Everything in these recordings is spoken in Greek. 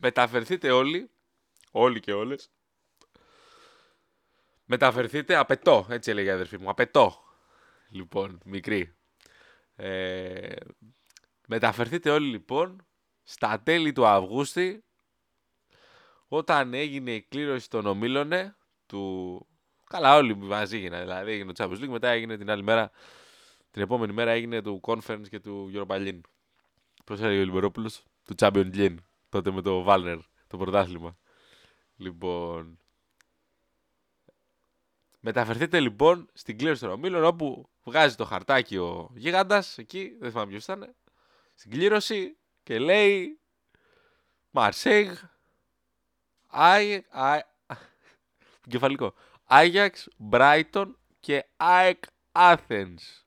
μεταφερθείτε όλοι, όλοι και όλες, μεταφερθείτε, απαιτώ, έτσι έλεγε η αδερφή μου, απαιτώ, λοιπόν, μικρή. Ε, μεταφερθείτε όλοι λοιπόν στα τέλη του Αυγούστη όταν έγινε η κλήρωση των ομίλωνε του... Καλά όλοι μαζί έγιναν, δηλαδή έγινε το Champions League, μετά έγινε την άλλη μέρα, την επόμενη μέρα έγινε του Conference και του Europa League. Πώς έλεγε ο Λιμπερόπουλος, του Champions League, τότε με το Βάλνερ, το πρωτάθλημα. Λοιπόν, Μεταφερθείτε λοιπόν στην κλήρωση των ομίλων όπου βγάζει το χαρτάκι ο γίγαντας εκεί, δεν θυμάμαι ποιος ήταν, στην κλήρωση και λέει Μαρσέγ, Άι, κεφαλικό, Άγιαξ, Μπράιτον και ΑΕΚ Άθενς.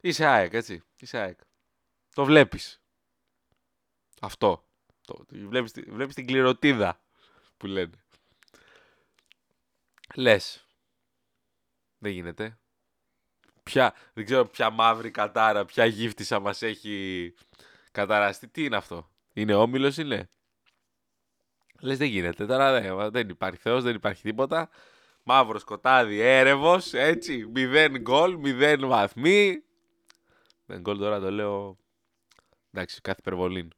Είσαι ΑΕΚ, έτσι. Είσαι ΑΕΚ. Το βλέπεις. Αυτό. Το, βλέπεις, βλέπεις την κληροτίδα που λένε. Λες. Δεν γίνεται. Ποια, δεν ξέρω ποια μαύρη κατάρα, ποια γύφτισα μας έχει καταραστεί. Τι είναι αυτό; Είναι όμιλος είναι; Λες δεν γίνεται. Τώρα δεν, δεν υπάρχει Θεός, δεν υπάρχει τίποτα. Μαύρος σκοτάδι, έρευος, έτσι. Μηδέν γκολ, μηδέν βαθμοί. Δεν γκολ τώρα το λέω. Εντάξει, κάθε υπερβολή.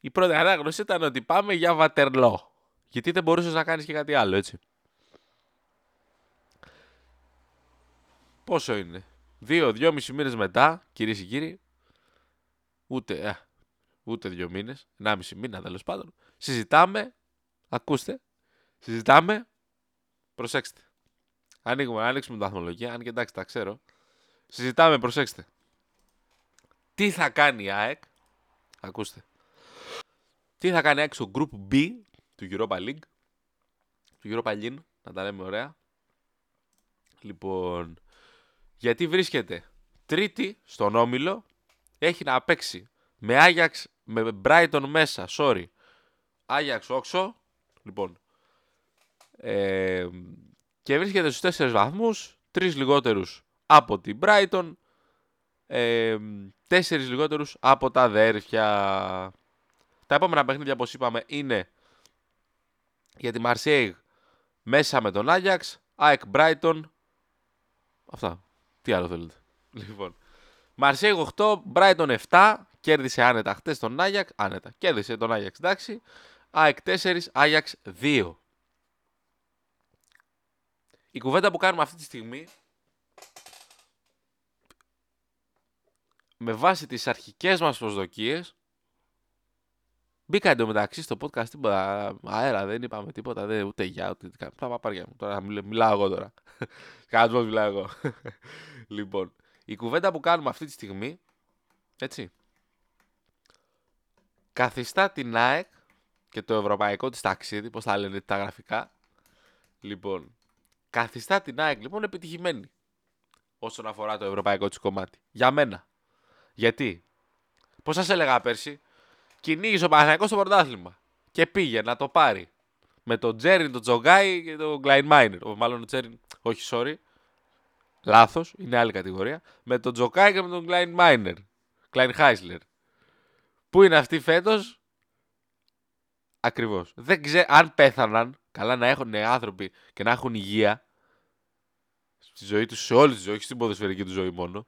Η πρώτη ανάγνωση ήταν ότι πάμε για βατερλό. Γιατί δεν μπορούσες να κάνεις και κάτι άλλο, έτσι. Πόσο είναι; Δύο, δυόμισι μήνες μετά, κυρίες και κύριοι, ούτε, α, ούτε δύο μήνες, ενάμιση μήνα τέλος πάντων, συζητάμε, ακούστε, συζητάμε, προσέξτε. Ανοίγουμε, ανοίξουμε την βαθμολογία, αν και εντάξει τα ξέρω. Συζητάμε, προσέξτε. Τι θα κάνει η ΑΕΚ, ακούστε. Τι θα κάνει έξω Group B του Europa League. Του Europa League, να τα λέμε ωραία. Λοιπόν, γιατί βρίσκεται τρίτη στον Όμιλο, έχει να παίξει με Άγιαξ, με Brighton μέσα, sorry, Άγιαξ όξο, λοιπόν, ε, και βρίσκεται στους τέσσερις βαθμούς, τρεις λιγότερους από την Brighton, ε, τέσσερις λιγότερους από τα αδέρφια. Τα επόμενα παιχνίδια, όπως είπαμε, είναι για τη Μαρσέιγ μέσα με τον Άγιαξ, ΑΕΚ Brighton. Αυτά. Τι άλλο θέλετε. Λοιπόν. Μαρσέιγ 8, Brighton 7. Κέρδισε άνετα χτες τον Άγιαξ. Άνετα. Κέρδισε τον Άγιαξ, εντάξει. ΑΕΚ 4, Άγιαξ 2. Η κουβέντα που κάνουμε αυτή τη στιγμή με βάση τις αρχικές μας προσδοκίες Μπήκα εντωμεταξύ στο podcast τίποτα αέρα, δεν είπαμε τίποτα, δεν, ούτε για, ούτε τίποτα. Τα παπάρια μου. Τώρα μιλάω εγώ τώρα. Κάτω πώ μιλάω εγώ. λοιπόν, η κουβέντα που κάνουμε αυτή τη στιγμή, έτσι, καθιστά την ΑΕΚ και το ευρωπαϊκό της ταξίδι, πώς θα λένε τα γραφικά. Λοιπόν, καθιστά την ΑΕΚ λοιπόν επιτυχημένη όσον αφορά το ευρωπαϊκό της κομμάτι. Για μένα. Γιατί, πώς σας έλεγα πέρσι, κυνήγησε ο Παναθηναϊκός στο πρωτάθλημα. Και πήγε να το πάρει. Με τον Τζέριν, τον Τζογκάι και τον Γκλάιν Μάινερ. Μάλλον ο Τζέριν, όχι, sorry. Λάθος, είναι άλλη κατηγορία. Με τον Τζοκάι και με τον Γκλάιν Μάινερ. Κλαϊνχάισλερ. Πού είναι αυτοί φέτος, Ακριβώς. Δεν ξέρω αν πέθαναν. Καλά να έχουν άνθρωποι και να έχουν υγεία στη ζωή τους, σε όλη τη ζωή, όχι στην ποδοσφαιρική του ζωή μόνο.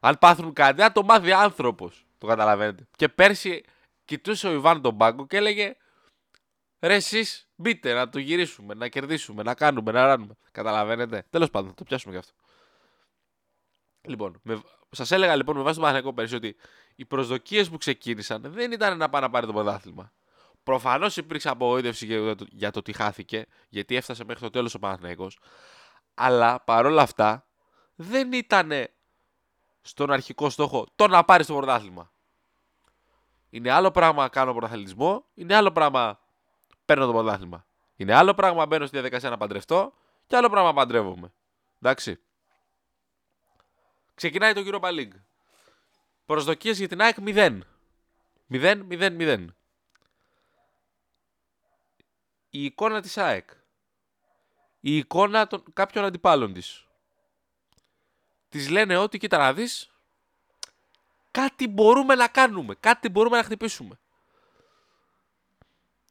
Αν πάθουν κάτι, αν το μάθει άνθρωπος. Το καταλαβαίνετε. Και πέρσι κοιτούσε ο Ιβάν τον πάγκο και έλεγε Ρε εσείς μπείτε να το γυρίσουμε, να κερδίσουμε, να κάνουμε, να ράνουμε. Καταλαβαίνετε. Τέλος πάντων, θα το πιάσουμε και αυτό. Λοιπόν, με... σας έλεγα λοιπόν με βάση το Παναγενικό πέρσι ότι οι προσδοκίες που ξεκίνησαν δεν ήταν να πάει να πάρει το πρωτάθλημα. Προφανώς υπήρξε απογοήτευση για το, για το τι χάθηκε, γιατί έφτασε μέχρι το τέλος ο Παναθηναϊκός. Αλλά παρόλα αυτά δεν ήταν στον αρχικό στόχο το να πάρει το πρωτάθλημα. Είναι άλλο πράγμα κάνω πρωταθλητισμό, είναι άλλο πράγμα παίρνω το πρωτάθλημα. Είναι άλλο πράγμα μπαίνω στη διαδικασία να παντρευτώ και άλλο πράγμα παντρεύομαι. Εντάξει. Ξεκινάει το Europa League. Προσδοκίες για την ΑΕΚ 0. 0, 0, 0. Η εικόνα της ΑΕΚ. Η εικόνα των κάποιων αντιπάλων της. Της λένε ότι, κοίτα να δεις, κάτι μπορούμε να κάνουμε. Κάτι μπορούμε να χτυπήσουμε.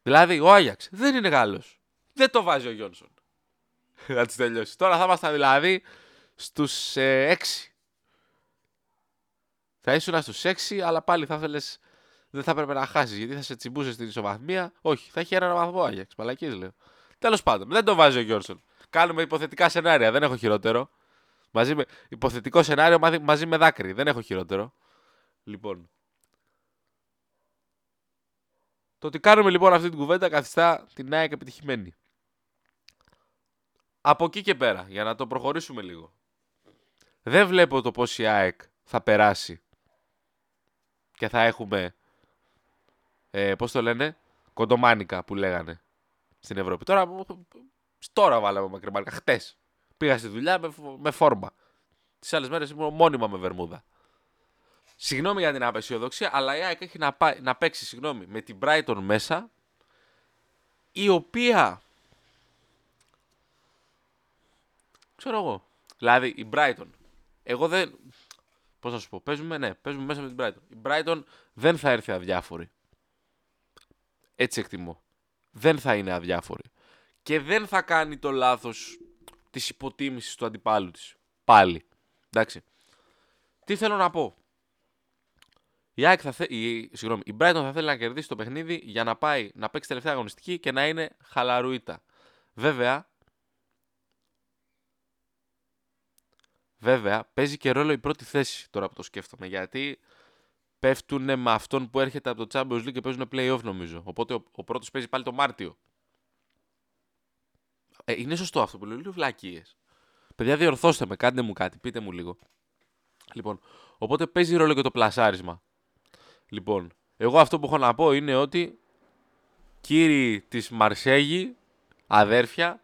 Δηλαδή, ο Άγιαξ δεν είναι Γάλλος. Δεν το βάζει ο Γιόνσον. να τη τελειώσει. Τώρα θα ήμασταν δηλαδή στους ε, 6. Θα ήσουν στους 6, αλλά πάλι θα ήθελε. Δεν θα έπρεπε να χάσεις γιατί θα σε τσιμπούσες στην ισοβαθμία. Όχι, θα έχει ένα βαθμό Άγιαξ. Μαλακής λέω. Τέλος πάντων, δεν το βάζει ο Γιόνσον. Κάνουμε υποθετικά σενάρια. Δεν έχω χειρότερο. Μαζί με, υποθετικό σενάριο μαζί με δάκρυ. Δεν έχω χειρότερο. Λοιπόν. Το ότι κάνουμε λοιπόν αυτή την κουβέντα καθιστά την ΑΕΚ επιτυχημένη. Από εκεί και πέρα, για να το προχωρήσουμε λίγο. Δεν βλέπω το πώς η ΑΕΚ θα περάσει και θα έχουμε, ε, πώς το λένε, κοντομάνικα που λέγανε στην Ευρώπη. Τώρα, τώρα βάλαμε μακριμάνικα, χτες. Πήγα στη δουλειά με, με φόρμα. Τις άλλες μέρες ήμουν μόνιμα με βερμούδα. Συγγνώμη για την απεσιοδοξία, αλλά η ΑΕΚ έχει να, πάει, να παίξει συγγνώμη, με την Brighton μέσα, η οποία. Ξέρω εγώ. Δηλαδή η Brighton. Εγώ δεν. Πώς να σου πω, παίζουμε, ναι, παίζουμε μέσα με την Brighton. Η Brighton δεν θα έρθει αδιάφορη. Έτσι εκτιμώ. Δεν θα είναι αδιάφορη. Και δεν θα κάνει το λάθος της υποτίμησης του αντιπάλου της. Πάλι. Εντάξει. Τι θέλω να πω. Η, ΑΕΚ θα θε... η... Συγγνώμη, η Brighton θα θέλει να κερδίσει το παιχνίδι για να πάει να παίξει τελευταία αγωνιστική και να είναι χαλαρούιτα. Βέβαια, βέβαια, παίζει και ρόλο η πρώτη θέση τώρα που το σκέφτομαι. Γιατί πέφτουν με αυτόν που έρχεται από το Champions League και παίζουν play-off νομίζω. Οπότε ο, ο πρώτος παίζει πάλι το Μάρτιο. Ε, είναι σωστό αυτό που λέω. Λίγο βλακίες. Παιδιά, διορθώστε με, κάντε μου κάτι, πείτε μου λίγο. Λοιπόν, οπότε παίζει ρόλο και το πλασάρισμα. Λοιπόν, εγώ αυτό που έχω να πω είναι ότι κύριοι της Μαρσέγη, αδέρφια,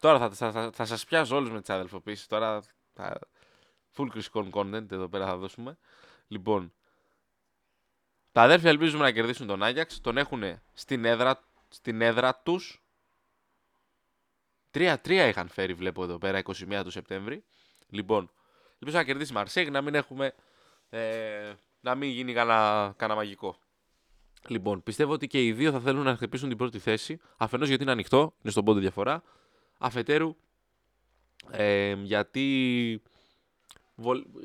τώρα θα, θα, θα, θα σας πιάσω όλους με τις αδελφοποίησεις, τώρα θα, full Chris content εδώ πέρα θα δώσουμε. Λοιπόν, τα αδέρφια ελπίζουμε να κερδίσουν τον Άγιαξ, τον έχουν στην έδρα, στην έδρα τους, 3-3 είχαν φέρει, βλέπω εδώ πέρα, 21 του Σεπτέμβρη. Λοιπόν, ελπίζω να κερδίσει Μαρσέγ, να μην έχουμε. Ε, να μην γίνει κανένα μαγικό. Λοιπόν, πιστεύω ότι και οι δύο θα θέλουν να χτυπήσουν την πρώτη θέση. Αφενός γιατί είναι ανοιχτό, είναι στον πόντο διαφορά. Αφετέρου, ε, γιατί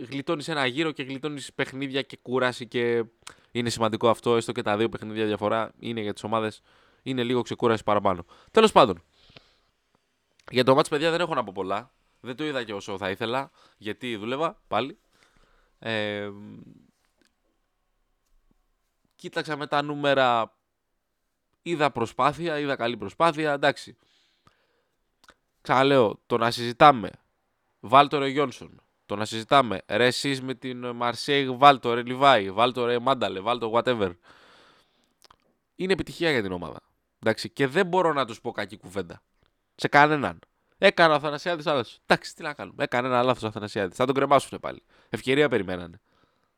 γλιτώνεις ένα γύρο και γλιτώνεις παιχνίδια και κούραση και είναι σημαντικό αυτό. Έστω και τα δύο παιχνίδια διαφορά είναι για τις ομάδες. Είναι λίγο ξεκούραση παραπάνω. Τέλος πάντων, για το μάτς παιδιά δεν έχω να πω πολλά. Δεν το είδα και όσο θα ήθελα, γιατί δούλευα πάλι. Ε, κοίταξα με τα νούμερα, είδα προσπάθεια, είδα καλή προσπάθεια, εντάξει. Ξαναλέω, το να συζητάμε Βάλτο Ρε Γιόνσον, το να συζητάμε ρε εσείς με την Μαρσέιγ Βάλτο Ρε Λιβάη, Βάλτο Ρε Μάνταλε, Βάλτο whatever. Είναι επιτυχία για την ομάδα. Εντάξει, και δεν μπορώ να τους πω κακή κουβέντα σε κανέναν. Έκανε ο Αθανασιάδης άλλος. Εντάξει, τι να κάνουμε. Έκανε ένα λάθος ο Αθανασιάδης. Θα τον κρεμάσουν πάλι. Ευκαιρία περιμένανε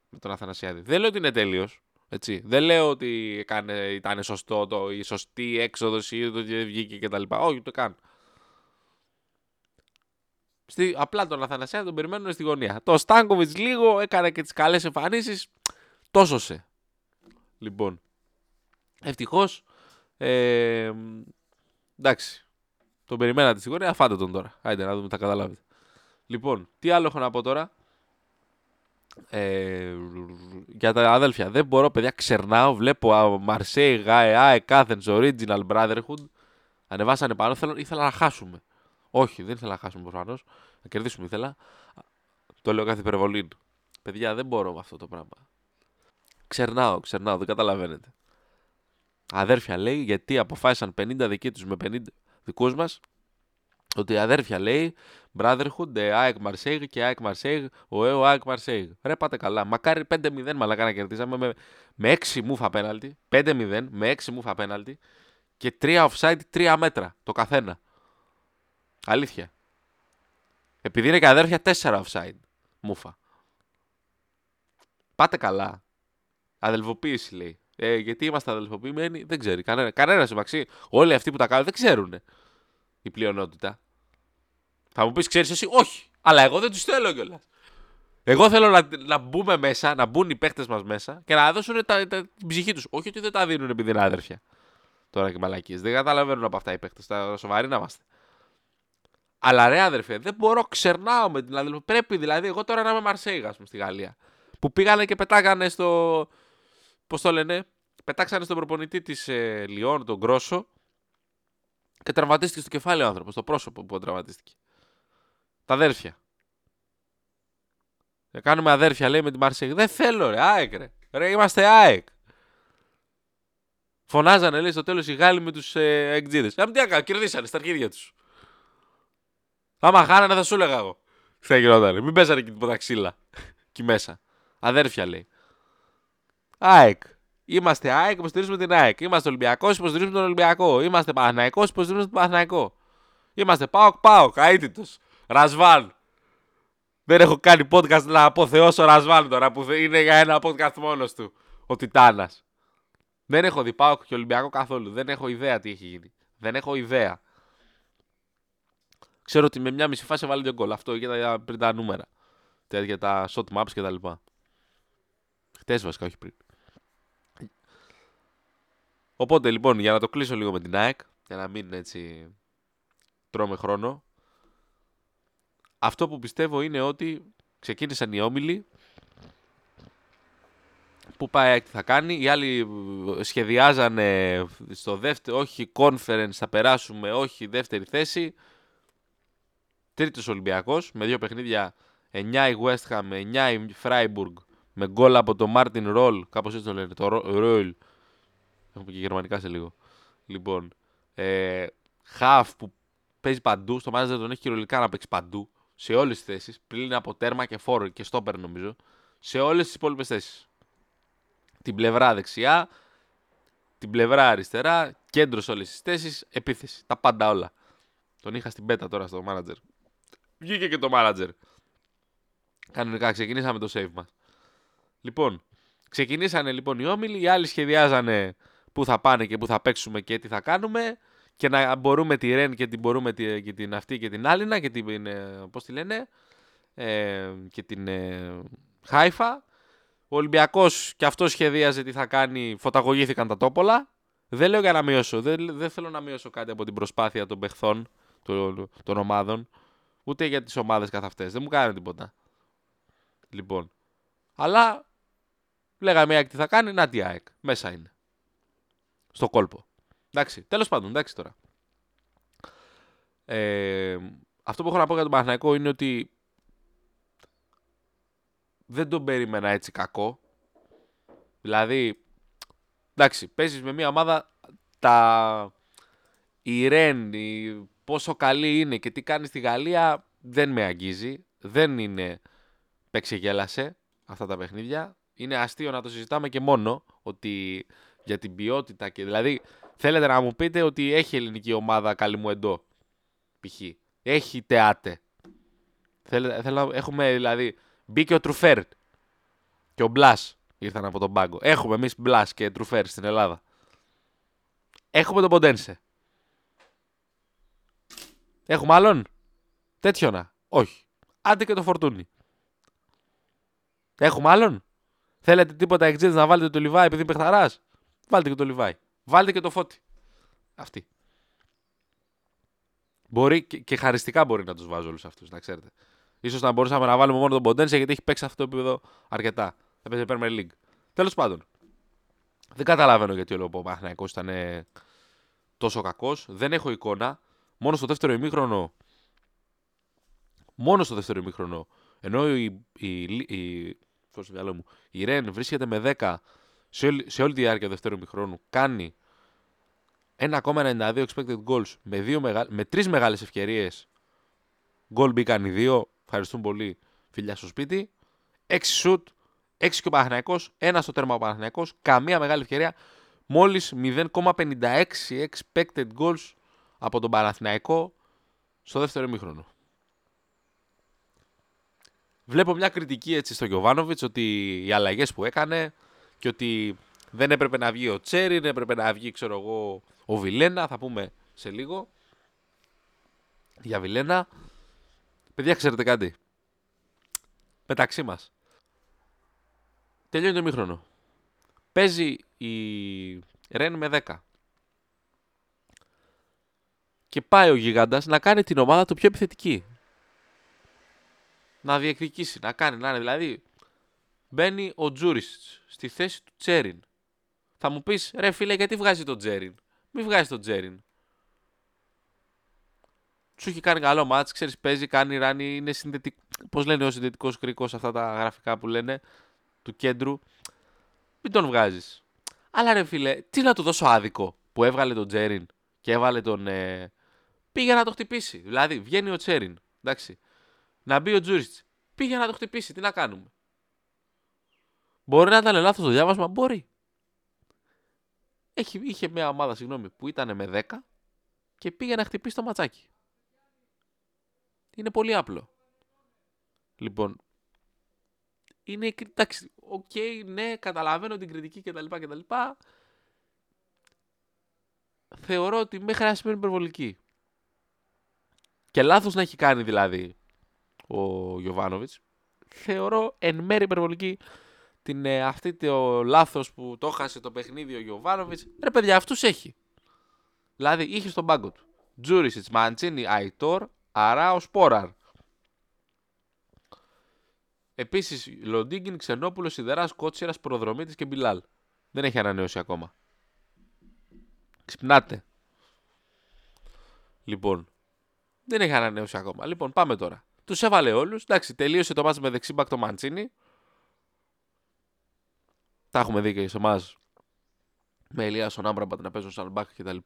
με τον Αθανασιάδη. Δεν λέω ότι είναι τέλειος. Έτσι. Δεν λέω ότι έκανε, ήταν σωστό το, η σωστή έξοδος ή το βγήκε κτλ. Όχι, το καν. Στη, απλά τον Αθανασιάδη τον περιμένουν στη γωνία. Το Στάνκοβιτς λίγο έκανε και τις καλές εμφανίσεις. Τόσο σε. Λοιπόν. Ευτυχώς. Ε, εντάξει. Τον περιμένατε στη γωνία, φάτε τον τώρα. Άιντε να δούμε, τα καταλάβετε. Λοιπόν, τι άλλο έχω να πω τώρα; Ε, για τα αδέλφια. Δεν μπορώ, παιδιά, ξερνάω. Βλέπω Μαρσέη, Γάε, Κάθεν, Original Brotherhood. Ανεβάσανε πάνω. Θέλω, ήθελα να χάσουμε. Όχι, δεν ήθελα να χάσουμε προφανώς. Να κερδίσουμε ήθελα. Το λέω κάθε υπερβολή. Παιδιά, δεν μπορώ με αυτό το πράγμα. Ξερνάω, ξερνάω, δεν καταλαβαίνετε. Αδέρφια λέει γιατί αποφάσισαν 50 δικοί τους με 50 δικούς μας, ότι η αδέρφια λέει Brotherhood, ΑΕΚ Marseille και ΑΕΚ Marseille, ο ΕΟ ΑΕΚ Marseille. Ρε πάτε καλά. Μακάρι 5-0 μαλακά να κερδίσαμε με, με 6 μούφα πέναλτι. 5-0 με 6 μούφα πέναλτι και 3 offside 3 μέτρα το καθένα. Αλήθεια. Επειδή είναι και αδέρφια 4 offside μούφα. Πάτε καλά. Αδελφοποίηση λέει. Ε, γιατί είμαστε αδελφοποιημένοι, δεν ξέρει. Κανένα, κανένας Όλοι αυτοί που τα κάνουν δεν ξέρουν. Η πλειονότητα. Θα μου πεις, ξέρεις εσύ, όχι. Αλλά εγώ δεν τους θέλω κιόλας. Εγώ θέλω να, να μπούμε μέσα, να μπουν οι παίχτε μας μέσα και να δώσουν τα, τα, την ψυχή τους. Όχι ότι δεν τα δίνουν επειδή είναι αδέρφια. Τώρα και μαλακίες. Δεν καταλαβαίνουν από αυτά οι παίχτε. Τα σοβαροί να είμαστε. Αλλά ρε αδερφέ, δεν μπορώ, ξερνάω με την αδελφή. Πρέπει δηλαδή, εγώ τώρα να είμαι Μαρσέιγα, πούμε, στη Γαλλία. Που πήγανε και πετάγανε στο. Πώς το λένε, πετάξανε στον προπονητή της ε, Λιόν, τον Γκρόσο, και τραυματίστηκε στο κεφάλι ο άνθρωπος, στο πρόσωπο που τραυματίστηκε. Τα αδέρφια. Να κάνουμε αδέρφια, λέει με την Μαρσέιγα. Δεν θέλω, ρε, ΑΕΚ, ρε. ρε είμαστε ΑΕΚ. Φωνάζανε, λέει, στο τέλος οι Γάλλοι με τους ε, εκτζίδε. τι έκανα, κερδίσανε στα αρχίδια τους. Άμα χάνανε, θα σου έλεγα εγώ. Τι θα γινόταν. Μην παίζανε και τίποτα ξύλα. Εκεί μέσα. Αδέρφια λέει. ΑΕΚ. Είμαστε ΑΕΚ, υποστηρίζουμε την ΑΕΚ. Είμαστε Ολυμπιακός, υποστηρίζουμε τον Ολυμπιακό. Είμαστε Παναθναϊκό, υποστηρίζουμε τον Παναθναϊκό. Είμαστε Πάοκ, Πάοκ, αίτητος. Ρασβάν. Δεν έχω κάνει podcast να αποθεώσω Ρασβάν τώρα που είναι για ένα podcast μόνος του. Ο Τιτάνας. Δεν έχω δει Πάοκ και Ολυμπιακό καθόλου. Δεν έχω ιδέα τι έχει γίνει. Δεν έχω ιδέα. Ξέρω ότι με μια μισή φάση βάλει δύο γκολ. Αυτό για τα, πριν τα νούμερα. Για τα shot maps και τα λοιπά. Χτες βασικά, όχι πριν. Οπότε λοιπόν, για να το κλείσω λίγο με την ΑΕΚ, για να μην έτσι τρώμε χρόνο. Αυτό που πιστεύω είναι ότι ξεκίνησαν οι όμιλοι. Πού πάει ΑΕΚ τι θα κάνει. Οι άλλοι σχεδιάζανε στο δεύτερο, όχι conference θα περάσουμε, όχι δεύτερη θέση. Τρίτος Ολυμπιακός με δύο παιχνίδια 9 η West Ham, 9 η Freiburg με γκολ από το Martin Roll, κάπως έτσι το λένε, το Roll. Έχουμε και γερμανικά σε λίγο. Λοιπόν, ε, Χαφ που παίζει παντού, στο μάζερ τον έχει κυριολεκτικά να παίξει παντού, σε όλες τις θέσεις, πλην από τέρμα και φόρο και στόπερ νομίζω, σε όλες τις υπόλοιπες θέσεις. Την πλευρά δεξιά, την πλευρά αριστερά, κέντρο σε όλες τις θέσεις, επίθεση. Τα πάντα όλα. Τον είχα στην πέτα τώρα στο manager. Βγήκε και το manager. Κανονικά ξεκινήσαμε το save μας. Λοιπόν, ξεκινήσανε λοιπόν οι όμιλοι, οι άλλοι σχεδιάζανε πού θα πάνε και πού θα παίξουμε και τι θα κάνουμε και να μπορούμε τη Ρεν και την μπορούμε τη, και την αυτή και την Άλυνα και την, ε, πώς τη λένε, ε, και την ε, Χάιφα. Ο Ολυμπιακός και αυτός σχεδίαζε τι θα κάνει, φωταγωγήθηκαν τα τόπολα. Δεν λέω για να μειώσω, δεν, δεν θέλω να μειώσω κάτι από την προσπάθεια των παιχθών, των, των ομάδων. Ούτε για τις ομάδες καθ' αυτές. Δεν μου κάνει τίποτα. Λοιπόν. Αλλά λέγαμε η ΑΕΚ τι θα κάνει. Να τι ΑΕΚ. Μέσα είναι. Στο κόλπο. Εντάξει. Τέλος πάντων. Εντάξει τώρα. Ε, αυτό που έχω να πω για τον Παναθηναϊκό είναι ότι δεν τον περίμενα έτσι κακό. Δηλαδή, εντάξει, παίζεις με μια ομάδα τα η Ρεν, η πόσο καλή είναι και τι κάνει στη Γαλλία δεν με αγγίζει. Δεν είναι παίξε γέλασε αυτά τα παιχνίδια. Είναι αστείο να το συζητάμε και μόνο ότι για την ποιότητα και δηλαδή θέλετε να μου πείτε ότι έχει ελληνική ομάδα καλή μου εντό π.χ. Έχει τεάτε. Θέλετε, θέλω, έχουμε δηλαδή μπήκε ο Τρουφέρ και ο Μπλάς ήρθαν από τον πάγκο. Έχουμε εμείς Μπλάς και Τρουφέρ στην Ελλάδα. Έχουμε τον Ποντένσε. Έχουμε άλλον; Τέτοιο να. Όχι. Άντε και το φορτούνι. Έχουμε άλλον; Θέλετε τίποτα εξής να βάλετε το Λιβάη επειδή παιχταράς; Βάλτε και το Λιβάη. Βάλτε και το φώτι. Αυτή. Μπορεί και, και χαριστικά μπορεί να τους βάζω όλους αυτούς, να ξέρετε. σω να μπορούσαμε να βάλουμε μόνο τον Ποντένσε γιατί έχει παίξει αυτό το επίπεδο αρκετά. Έπαιζε Premier League. Τέλος πάντων. Δεν καταλαβαίνω γιατί ο Παναθηναϊκός ήταν τόσο κακός. Δεν έχω εικόνα. Μόνο στο δεύτερο ημίχρονο. Μόνο στο δεύτερο ημίχρονο. Ενώ η, η, η, μου, η Ρεν βρίσκεται με 10 σε όλη, σε όλη τη διάρκεια του δεύτερου ημίχρονου. Κάνει 1,92 expected goals με, δύο μεγα, με τρεις μεγάλες ευκαιρίες. Γκολ μπήκαν οι δύο. Ευχαριστούν πολύ φιλιά στο σπίτι. 6 shoot, 6 και ο Παναθηναϊκός, ένα στο τέρμα ο Παναθηναϊκός, καμία μεγάλη ευκαιρία. Μόλις 0,56 expected goals από τον Παναθηναϊκό στο δεύτερο ημίχρονο. Βλέπω μια κριτική έτσι στο Γιωβάνοβιτς ότι οι αλλαγές που έκανε και ότι δεν έπρεπε να βγει ο Τσέρι, δεν έπρεπε να βγει ξέρω εγώ ο Βιλένα, θα πούμε σε λίγο για Βιλένα. Παιδιά ξέρετε κάτι; μεταξύ μας. Τελειώνει το μήχρονο. Παίζει η Ρεν με 10. Και πάει ο γίγαντας να κάνει την ομάδα του πιο επιθετική. Να διεκδικήσει, να κάνει, να είναι. Δηλαδή, μπαίνει ο Τζούρισιτς στη θέση του Τσέριν. Θα μου πεις, ρε φίλε, γιατί βγάζει τον Τζέριν; Μην βγάζει τον Τζέριν. Σου έχει κάνει καλό μάτς, ξέρεις, παίζει, κάνει ράνι, είναι συνδετικό. Πώς λένε ο συνδετικός κρίκος αυτά τα γραφικά που λένε του κέντρου. Μην τον βγάζεις. Αλλά ρε φίλε, τι να του δώσω άδικο που έβγαλε τον Τζέριν και έβαλε τον... Ε... Πήγε να το χτυπήσει. Δηλαδή, βγαίνει ο Τσέριν, εντάξει. Να μπει ο Τζούριστ. Πήγε να το χτυπήσει, τι να κάνουμε. Μπορεί να ήταν λάθος το διάβασμα, μπορεί. Έχει, είχε μια ομάδα, συγγνώμη, που ήταν με 10 και πήγε να χτυπήσει το ματσάκι. Είναι πολύ απλό. Λοιπόν, είναι, εντάξει, OK, okay, ναι, καταλαβαίνω την κριτική κτλ. κτλ. Θεωρώ ότι μέχρι ένα σημείο είναι υπερβολική. Και λάθος να έχει κάνει δηλαδή ο Γιοβάνοβιτς. Θεωρώ εν μέρει υπερβολική την, ε, αυτή το λάθος που το χάσε το παιχνίδι ο Γιοβάνοβιτς. Ρε παιδιά, αυτούς έχει. Δηλαδή είχε στον πάγκο του. Τζούρισιτς, Μαντσίνη, Αϊτόρ, Αράο, Σπόραρ. Επίσης, Λοντίγκιν, Ξενόπουλος, Σιδεράς, Κότσιρας, Προδρομήτης και Μπιλάλ. Δεν έχει ανανεώσει ακόμα. Ξυπνάτε. Λοιπόν, δεν έχει ανανεώσει ακόμα. Λοιπόν, πάμε τώρα. Τους έβαλε όλους. Εντάξει, τελείωσε το μάτι με δεξίμπακ το Μαντσίνη. Τα έχουμε δει και σε εμάς. Με Ελία στον Άμπραμπατ να παίζουν σαν μπακ κτλ.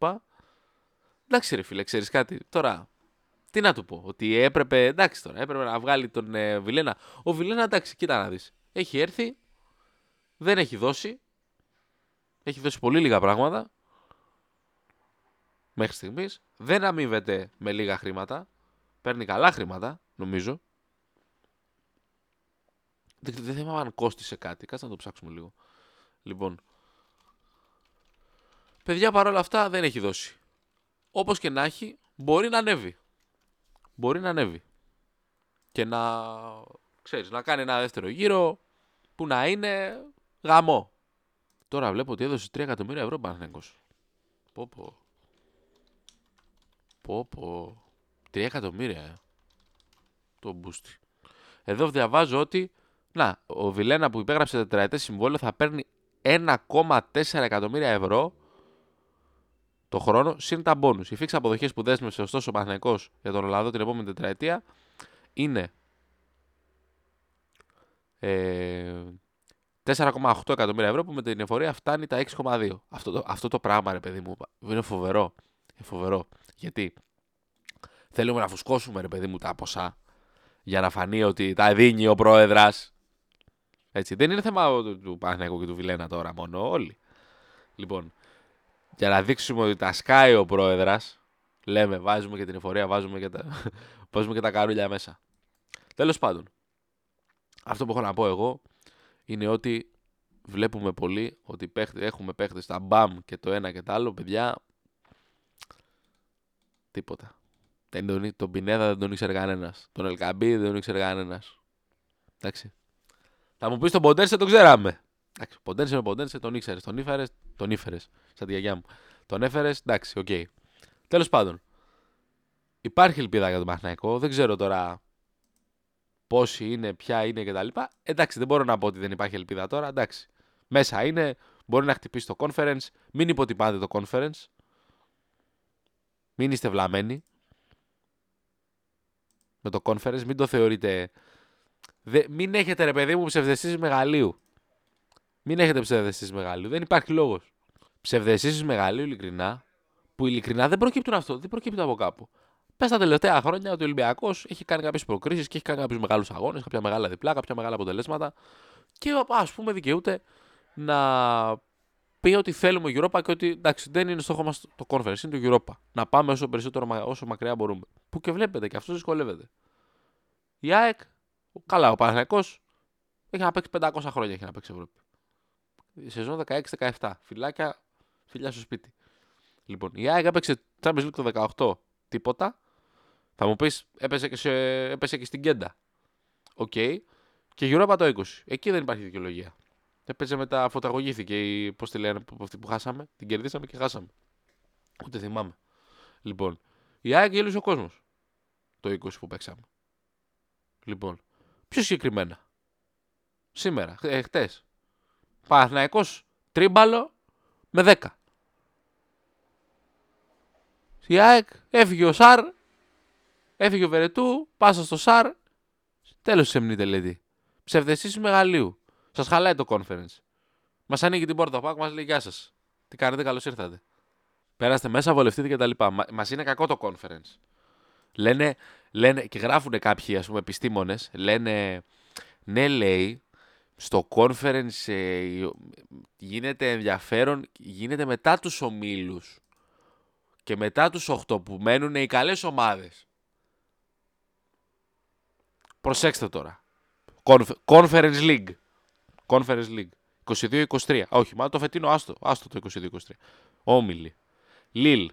Εντάξει, ρε φίλε, ξέρεις κάτι; Τώρα, τι να του πω, ότι έπρεπε, εντάξει τώρα, έπρεπε να βγάλει τον ε, Βιλένα. Ο Βιλένα, εντάξει, κοίτα να δεις. Έχει έρθει, δεν έχει δώσει, έχει δώσει πολύ λίγα πράγματα μέχρι στιγμής. Δεν αμείβεται με λίγα χρήματα, παίρνει καλά χρήματα, νομίζω. Δεν, δεν θυμάμαι αν κόστησε κάτι, κάτσε να το ψάξουμε λίγο. Λοιπόν, παιδιά παρόλα αυτά δεν έχει δώσει. Όπως και να έχει, μπορεί να ανέβει μπορεί να ανέβει. Και να, ξέρεις, να κάνει ένα δεύτερο γύρο που να είναι γαμό. Τώρα βλέπω ότι έδωσε 3 εκατομμύρια ευρώ Παναθηναϊκός. Πω πω. Πω πω. 3 εκατομμύρια, ε. Το μπούστι. Εδώ διαβάζω ότι, να, ο Βιλένα που υπέγραψε τετραετές συμβόλαιο θα παίρνει 1,4 εκατομμύρια ευρώ το χρόνο συν τα μπόνου. Οι φίξ αποδοχές που δέσμευσε ωστόσο ο Παναγενικό για τον Ολλανδό την επόμενη τετραετία είναι ε, 4,8 εκατομμύρια ευρώ που με την εφορία φτάνει τα 6,2. Αυτό το, αυτό το πράγμα, ρε παιδί μου, είναι φοβερό. Είναι φοβερό. Γιατί θέλουμε να φουσκώσουμε, ρε παιδί μου, τα ποσά για να φανεί ότι τα δίνει ο πρόεδρας. Έτσι. Δεν είναι θέμα του, του Παναγενικού και του Βιλένα τώρα μόνο, όλοι. Λοιπόν, για να δείξουμε ότι τα σκάει ο πρόεδρας. Λέμε, βάζουμε και την εφορία, βάζουμε και τα, βάζουμε και τα καρούλια μέσα. Τέλος πάντων, αυτό που έχω να πω εγώ είναι ότι βλέπουμε πολύ ότι έχουμε παίχτες στα μπαμ και το ένα και το άλλο, παιδιά. Τίποτα. τον, τον Πινέδα δεν τον ήξερε κανένας. Τον Ελ Κααμπί δεν τον ήξερε κανένας. Εντάξει. Θα μου πεις τον Ποντένσε τον ξέραμε. Εντάξει, Ποντένσε με Ποντένσε τον ήξερες. Τον ήφερες, τον ήφερες σαν τη γιαγιά μου. Τον έφερες, εντάξει, OK. Okay. Τέλος πάντων, υπάρχει ελπίδα για τον Παναθηναϊκό. Δεν ξέρω τώρα πόσοι είναι, ποια είναι κτλ. Εντάξει, δεν μπορώ να πω ότι δεν υπάρχει ελπίδα τώρα. Εντάξει. Μέσα είναι, μπορεί να χτυπήσει το conference. Μην υποτιμάτε το conference. Μην είστε βλαμμένοι με το conference. Μην το θεωρείτε. Δε... Μην έχετε ρε παιδί μου ψευδεστήσεις μεγαλείου. Μην έχετε ψευδεστήσεις μεγαλείου. Δεν υπάρχει λόγος ψευδεσίσει μεγάλη, ειλικρινά, που ειλικρινά δεν προκύπτουν αυτό, δεν προκύπτουν από κάπου. Πες τα τελευταία χρόνια ότι ο Ολυμπιακός έχει κάνει κάποιες προκρίσεις και έχει κάνει κάποιους μεγάλους αγώνες, κάποια μεγάλα διπλά, κάποια μεγάλα αποτελέσματα και ας πούμε δικαιούται να πει ότι θέλουμε Europa και ότι εντάξει δεν είναι στόχος μας το conference, είναι το Europa. Να πάμε όσο περισσότερο όσο μακριά μπορούμε. Που και βλέπετε και αυτό δυσκολεύεται. Η ΑΕΚ, καλά, ο Παναθηναϊκός έχει να παίξει 500 χρόνια έχει να παίξει Ευρώπη. Η σεζόν 16-17. Φυλάκια, φιλιά στο σπίτι. Λοιπόν, η ΑΕΚ έπαιξε Champions League το 18. Τίποτα. Θα μου πεις, έπεσε, και έπεσε και στην Κέντα. OK. Okay. Και Europa το 20. Εκεί δεν υπάρχει δικαιολογία. Έπαιζε μετά, φωταγωγήθηκε η. Πώς τη λένε, αυτή που χάσαμε. Την κερδίσαμε και χάσαμε. Ούτε θυμάμαι. Λοιπόν, η ΑΕΚ γέλουσε ο κόσμος. Το 20 που παίξαμε. Λοιπόν, πιο συγκεκριμένα. Σήμερα, ε, χτες. Παναθηναϊκός τρίμπαλο με 10. Η ΑΕΚ έφυγε ο Σαρ, έφυγε ο Βερετού, πάσα στο Σαρ, τέλος της σεμνή τελετή. Ψευδεστή μεγαλείου. Σας χαλάει το conference. Μας ανοίγει την πόρτα πάκ, μας λέει Γεια σας. Τι κάνετε, καλώς ήρθατε. Πέραστε μέσα, βολευτείτε και τα λοιπά. Μας είναι κακό το conference. Λένε, λένε και γράφουν κάποιοι ας πούμε επιστήμονες, λένε ναι λέει στο conference ε, γίνεται ενδιαφέρον, γίνεται μετά τους ομίλους και μετά τους 8 που μένουν οι καλές ομάδες. Προσέξτε τώρα. Conference League. Conference League. 22-23. Όχι, μάλλον το φετίνο άστο. Άστο το 22-23. Όμιλοι. Λίλ.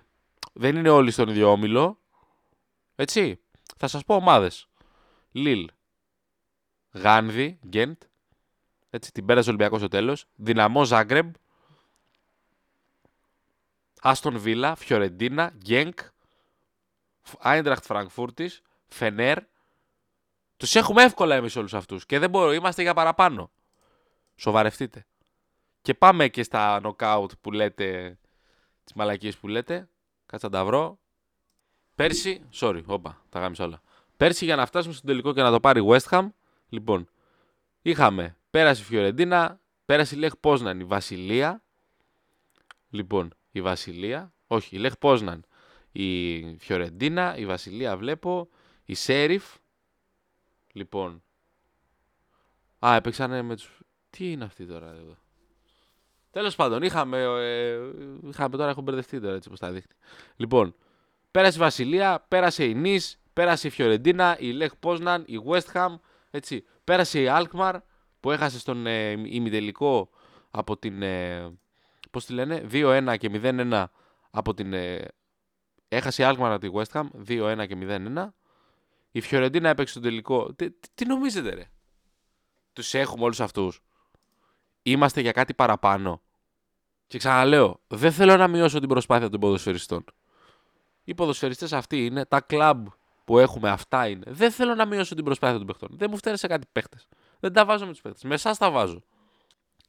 Δεν είναι όλοι στον ίδιο όμιλο. Έτσι. Θα σας πω ομάδες. Λίλ. Γάνδη. Γκέντ. Έτσι, την πέρασε ο Ολυμπιακός στο τέλος. Δυναμό Ζάγκρεμπ. Άστον Βίλα. Φιωρεντίνα. Γκένκ. Άιντραχτ Φραγκφούρτης. Φενέρ. Τους έχουμε εύκολα εμείς όλους αυτούς. Και δεν μπορούμε. Είμαστε για παραπάνω. Σοβαρευτείτε. Και πάμε και στα νοκάουτ που λέτε. Τις μαλακίες που λέτε. Κάτσα τα βρω. Πέρσι. Sorry, όπα, τα γάμισα όλα. Πέρσι για να φτάσουμε στο τελικό και να το πάρει West Ham. Λοιπόν, είχαμε πέρασε η Φιωρεντίνα, πέρασε η Λεχ Πόσναν, η Βασιλεία. Λοιπόν, η Βασιλεία. Όχι, η Λεχ Πόσναν, η Φιωρεντίνα, η Βασιλεία βλέπω, η Σέριφ. Λοιπόν. Α, έπαιξαν με του. Τι είναι αυτή τώρα εδώ; Τέλος πάντων, είχαμε, ε, είχαμε τώρα, έχω μπερδευτεί τώρα έτσι όπως τα δείχνει. Λοιπόν, πέρασε η Βασιλεία, πέρασε η Νη, πέρασε η Φιωρεντίνα, η Λεχ Πόσναν, η West Ham, έτσι. Πέρασε η Alkmaar που έχασε στον ε, ημιτελικό από την. Ε, Πώς τη λένε, 2-1 και 0-1 από την. Ε, έχασε η Alkmaar από τη West Ham, 2-1 και 0-1. Η Φιωρεντίνα έπαιξε στον τελικό. Τι, τι νομίζετε, ρε; Τους έχουμε όλους αυτούς. Είμαστε για κάτι παραπάνω. Και ξαναλέω, δεν θέλω να μειώσω την προσπάθεια των ποδοσφαιριστών. Οι ποδοσφαιριστές αυτοί είναι, τα κλαμπ που έχουμε αυτά είναι. Δεν θέλω να μειώσω την προσπάθεια των παιχτών. Δεν μου φταίνει σε κάτι παίχτες. Δεν τα βάζω με τους παίχτες. Με εσάς τα βάζω.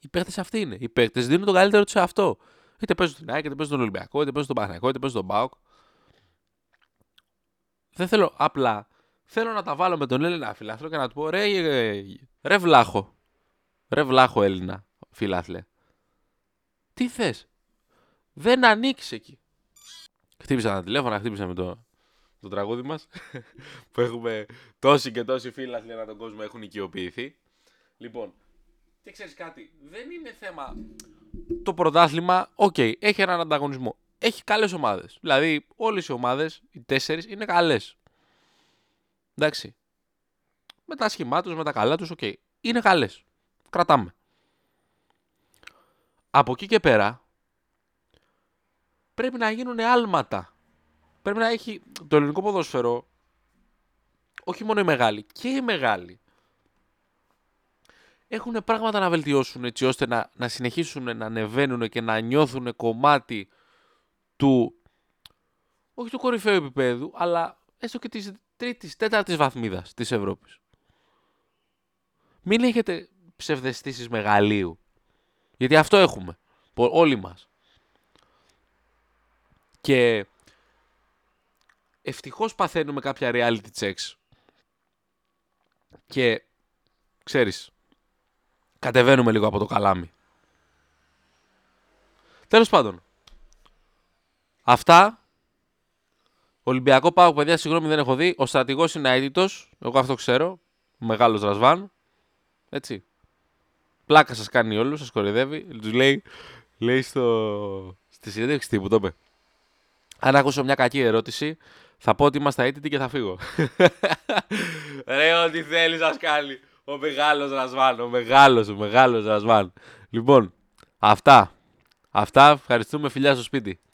Οι παίχτες αυτοί είναι. Οι παίχτες δίνουν το καλύτερο τους σε αυτό. Είτε παίζουν στην ΑΕΚ, είτε παίζουν τον Ολυμπιακό, είτε παίζουν τον Παναγιακό, είτε παίζουν τον Μπάουκ. Δεν θέλω απλά. Θέλω να τα βάλω με τον Έλληνα φιλάθλο και να του πω ρε, ρε, ρε βλάχο. Ρε βλάχο Έλληνα φιλάθλε. Τι θες; Δεν ανοίξεις εκεί. Χτύπησα ένα τηλέφωνο, χτύπησα με το, το τραγούδι μας. που έχουμε τόσοι και τόσοι φίλαθλοι ανά τον κόσμο έχουν οικειοποιηθεί. Λοιπόν, και ξέρεις κάτι, δεν είναι θέμα. Το πρωτάθλημα, OK, okay, έχει έναν ανταγωνισμό. Έχει καλές ομάδες. Δηλαδή, όλες οι ομάδες, οι τέσσερις, είναι καλές. Εντάξει. Με τα σχήματά τους, με τα καλά τους, OK. Okay. Είναι καλές. Κρατάμε. Από εκεί και πέρα πρέπει να γίνουν άλματα. Πρέπει να έχει το ελληνικό ποδόσφαιρο όχι μόνο οι μεγάλοι, και οι μεγάλοι έχουν πράγματα να βελτιώσουν έτσι ώστε να, να συνεχίσουν να ανεβαίνουν και να νιώθουν κομμάτι του όχι του κορυφαίου επίπεδου, αλλά έστω και της τρίτης, τέταρτης βαθμίδας της Ευρώπης. Μην έχετε ψευδεστήσεις μεγαλείου. Γιατί αυτό έχουμε. Όλοι μας. Και ευτυχώς παθαίνουμε κάποια reality checks. Και ξέρεις, κατεβαίνουμε λίγο από το καλάμι. Τέλος πάντων. Αυτά. Ολυμπιακό πάω, παιδιά, συγγνώμη δεν έχω δει. Ο στρατηγός είναι αίτητος. Εγώ αυτό ξέρω. Μεγάλος Ρασβάν. Έτσι. Πλάκα σας κάνει όλους, σας κορυδεύει. Τους λέει, λέει στο... στη συνέντευξη τύπου, το είπε. Αν ακούσω μια κακή ερώτηση, θα πω ότι είμαστε αίτητοι και θα φύγω. Ρε, ό,τι θέλεις, σα κάνει. Ο μεγάλος Ρασβάν. Ο μεγάλος, ο μεγάλος Ρασβάν. Λοιπόν, αυτά. Αυτά. Ευχαριστούμε. Φιλιά στο σπίτι.